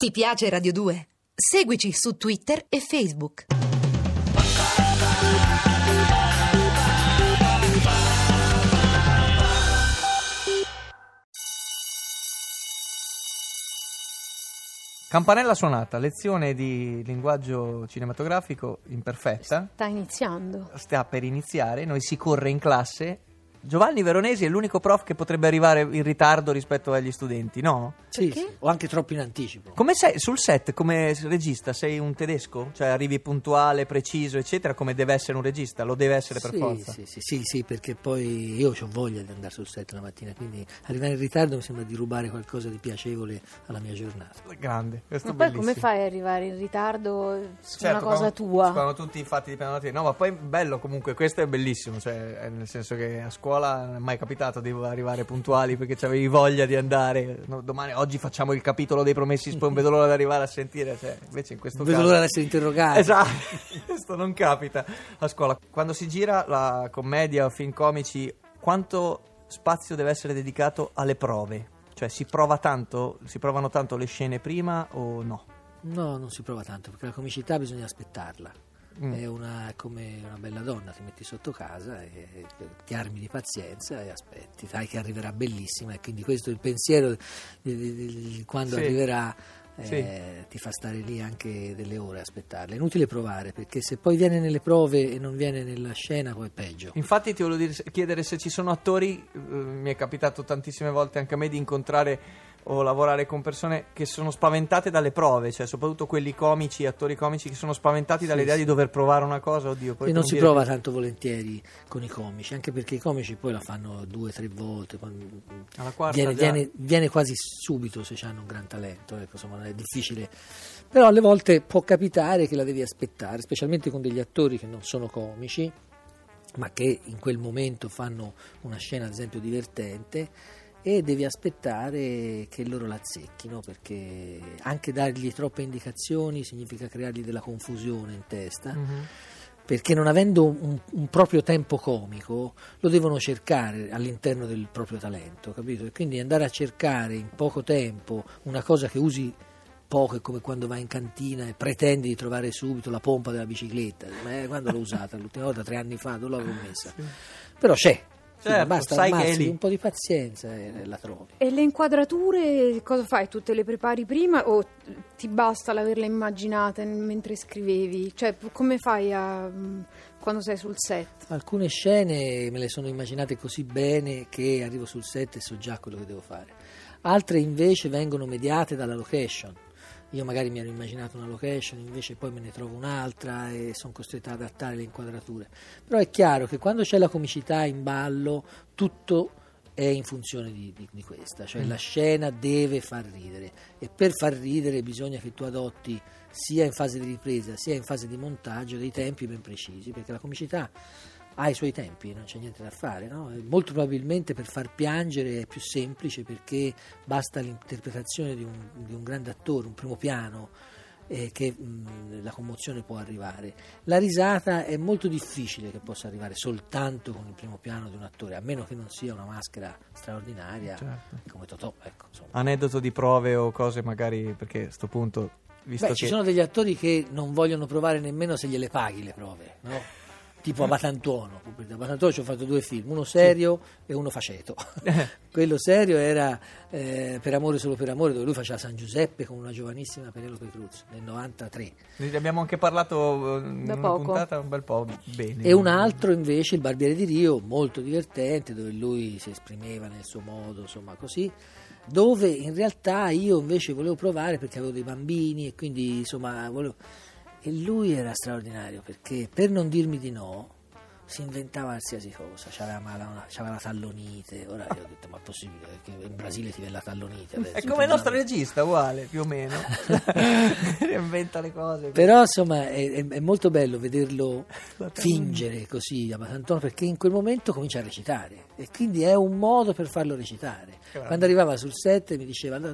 Ti piace Radio 2? Seguici su Twitter e Facebook. Campanella suonata, lezione di linguaggio cinematografico imperfetta. Sta iniziando. Sta per iniziare, noi si corre in classe. Giovanni Veronesi è l'unico prof che potrebbe arrivare in ritardo rispetto agli studenti, no? Sì, sì, o anche troppo in anticipo. Come sei sul set, come regista, sei un tedesco? Cioè arrivi puntuale, preciso, eccetera, come deve essere un regista? Lo deve essere per sì, forza. Sì, sì, sì, sì, perché poi io ho voglia di andare sul set la mattina, quindi arrivare in ritardo mi sembra di rubare qualcosa di piacevole alla mia giornata. Grande, questo Ma poi bellissimo. come fai ad arrivare in ritardo su Certo, una cosa quando- tua? Quando tutti infatti dipendono da te. No, ma poi bello comunque, questo è bellissimo, cioè, è nel senso che a scuola non è mai capitato di arrivare puntuali perché avevi voglia di andare. No, domani, oggi facciamo il capitolo dei promessi, non vedo l'ora di arrivare a sentire, cioè, invece in questo vedo caso... l'ora di essere interrogato. Esatto, questo non capita a scuola. Quando si gira la commedia o film comici, quanto spazio deve essere dedicato alle prove? Cioè si prova tanto, si provano tanto le scene prima o no? No, non si prova tanto, perché la comicità bisogna aspettarla. Mm. È una, come una bella donna, ti metti sotto casa e ti armi di pazienza e aspetti, sai che arriverà bellissima e quindi questo è il pensiero di, di- di- di quando Sì. arriverà. eh, Sì. ti fa stare lì anche delle ore a aspettarla. È inutile provare perché se poi viene nelle prove e non viene nella scena, poi è peggio. Infatti ti volevo dire- chiedere se ci sono attori, eh, mi è capitato tantissime volte anche a me di incontrare o lavorare con persone che sono spaventate dalle prove, cioè soprattutto quelli comici, attori comici che sono spaventati dall'idea sì. di dover provare una cosa, oddio, poi e non si dire- prova tanto volentieri con i comici, anche perché i comici poi la fanno due o tre volte. Alla quarta viene, già. viene- viene quasi subito se hanno un gran talento, ecco, insomma, non è difficile. Però alle volte può capitare che la devi aspettare, specialmente con degli attori che non sono comici, ma che in quel momento fanno una scena, ad esempio, divertente. E devi aspettare che loro la azzecchino perché anche dargli troppe indicazioni significa creargli della confusione in testa Mhm. perché non avendo un, un proprio tempo comico lo devono cercare all'interno del proprio talento, capito? E quindi andare a cercare in poco tempo una cosa che usi poco è come quando vai in cantina e pretendi di trovare subito la pompa della bicicletta, ma eh, quando l'ho usata? L'ultima volta tre anni fa, dove l'avrò messa? Però c'è, Certo, basta sai che è armarsi lì. un po' di pazienza e la trovi. E le inquadrature cosa fai? Tu te le prepari prima o ti basta l'averle immaginate mentre scrivevi? Cioè, come fai a, mm, quando sei sul set? Alcune scene me le sono immaginate così bene che arrivo sul set e so già quello che devo fare. Altre invece vengono mediate dalla location. Io magari mi ero immaginato una location, invece poi me ne trovo un'altra e sono costretto ad adattare le inquadrature. Però è chiaro che quando c'è la comicità in ballo, tutto è in funzione di, di- di questa, cioè la scena deve far ridere e per far ridere bisogna che tu adotti sia in fase di ripresa sia in fase di montaggio dei tempi ben precisi, perché la comicità ha i suoi tempi, non c'è niente da fare. No? E Molto probabilmente per far piangere è più semplice perché basta l'interpretazione di un, di un grande attore, un primo piano, eh, che mh, la commozione può arrivare. La risata è molto difficile che possa arrivare soltanto con il primo piano di un attore, a meno che non sia una maschera straordinaria Certo. come Totò. Ecco. Aneddoto di prove o cose magari, perché a sto punto, Beh, che... ci sono degli attori che non vogliono provare nemmeno se gliele paghi le prove, no? Tipo Abatantuono. Abatantuono ci ho fatto due film, uno serio e uno faceto. Quello serio era eh, Per amore solo per amore, dove lui faceva San Giuseppe con una giovanissima Penelope Cruz nel 93. Ne abbiamo anche parlato eh, in Da una poco. puntata un bel po' bene. E un altro invece, Il Barbiere di Rio, molto divertente, dove lui si esprimeva nel suo modo, insomma così, dove in realtà io invece volevo provare perché avevo dei bambini e quindi insomma volevo... E lui era straordinario perché per non dirmi di no si inventava qualsiasi cosa, c'aveva, mala- c'aveva la tallonite, ora io ho detto ma è possibile che in Brasile ti viene la tallonite adesso? È come il nostro No. regista, uguale, più o meno. Inventa le cose. Però insomma è, è- molto bello vederlo fingere così a Batantuono perché in quel momento comincia a recitare e quindi è un modo per farlo recitare. Quando arrivava sul set mi diceva la,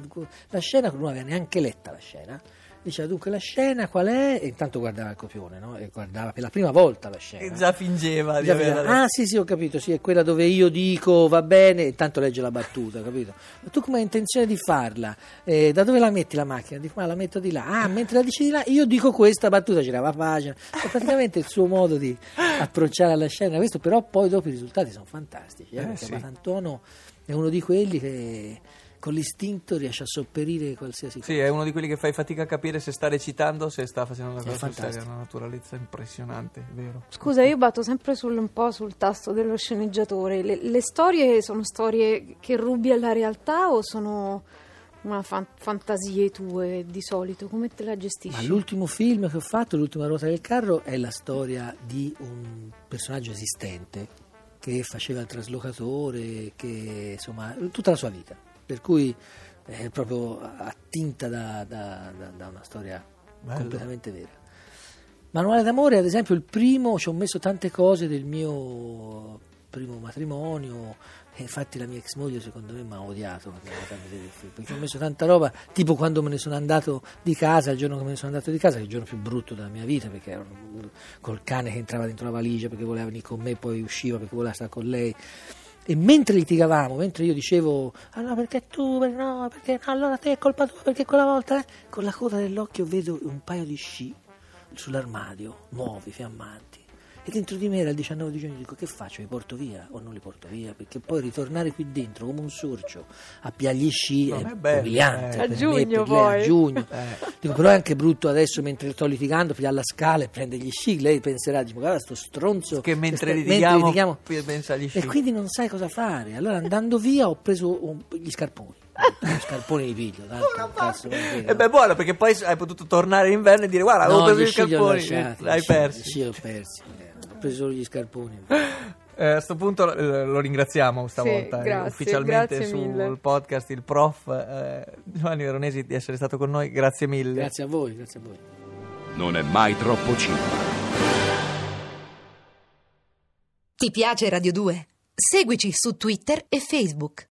la scena, non aveva neanche letta la scena diceva dunque la scena qual è? E intanto guardava il copione, no? E guardava per la prima volta la scena. E già fingeva di Già vediamo. Ah sì sì ho capito, sì, è quella dove io dico va bene e intanto legge la battuta, capito? Ma tu come hai intenzione di farla? Eh, da dove la metti la macchina? Dico ma la metto di là. Ah, mentre la dici di là io dico questa battuta, girava pagina. È praticamente il suo modo di approcciare alla scena, questo però poi dopo i risultati sono fantastici, eh, Eh, perché sì. Matantuono è uno di quelli che con l'istinto riesce a sopperire qualsiasi cosa. Sì, è uno di quelli che fai fatica a capire se sta recitando o se sta facendo una cosa è sul serio, fantastico. una naturalezza impressionante, vero? Scusa, io batto sempre sul- un po' sul tasto dello sceneggiatore. Le, le storie sono storie che rubi alla realtà o sono una fan- fantasie tue di solito? Come te la Ma gestisci? l'ultimo film che ho fatto, L'ultima ruota del carro, è la storia di un personaggio esistente che faceva il traslocatore, che insomma, tutta la sua vita. Per cui è proprio attinta da, da- da- da una storia Bello. completamente vera. Manuale d'amore, ad esempio, il primo, ci ho messo tante cose del mio primo matrimonio. E infatti la mia ex moglie secondo me mi ha odiato perché ho messo tanta roba, tipo quando me ne sono andato di casa, il giorno che me ne sono andato di casa, che è il giorno più brutto della mia vita, perché ero col cane che entrava dentro la valigia perché voleva venire con me, poi usciva perché voleva stare con lei. E mentre litigavamo, mentre io dicevo, ah no perché tu, no, perché allora te è colpa tua, perché quella volta, eh?" con la coda dell'occhio vedo un paio di sci sull'armadio, nuovi, fiammanti. E dentro di me era il 19 di giugno, dico che faccio, li porto via o non li porto via? Perché poi ritornare qui dentro come un sorcio a pigliare gli sci è, è umiliante. eh. A giugno me, per lei, poi. a giugno. Eh. Dico, però è anche brutto adesso mentre sto litigando, pigliare la scala e prende gli sci, lei penserà, dico, guarda sto stronzo Che mentre sta- litighiamo, litighiamo- pi- pensa agli sci. e quindi non sai cosa fare. Allora andando via ho preso un- gli scarponi. Gli scarponi li piglio, tanto cazzo. E beh, buono, perché poi hai potuto tornare in inverno e dire guarda, avevo No, preso gli i scarponi, l'hai persi. Sci li ho persi, eh, preso solo gli scarponi. Eh, a questo punto eh, lo ringraziamo stavolta Sì, eh, grazie, ufficialmente grazie sul mille. podcast il prof eh, Giovanni Veronesi di essere stato con noi, grazie mille. Grazie a voi, grazie a voi. Non è mai troppo cinema. Ti piace Radio 2? Seguici su Twitter e Facebook.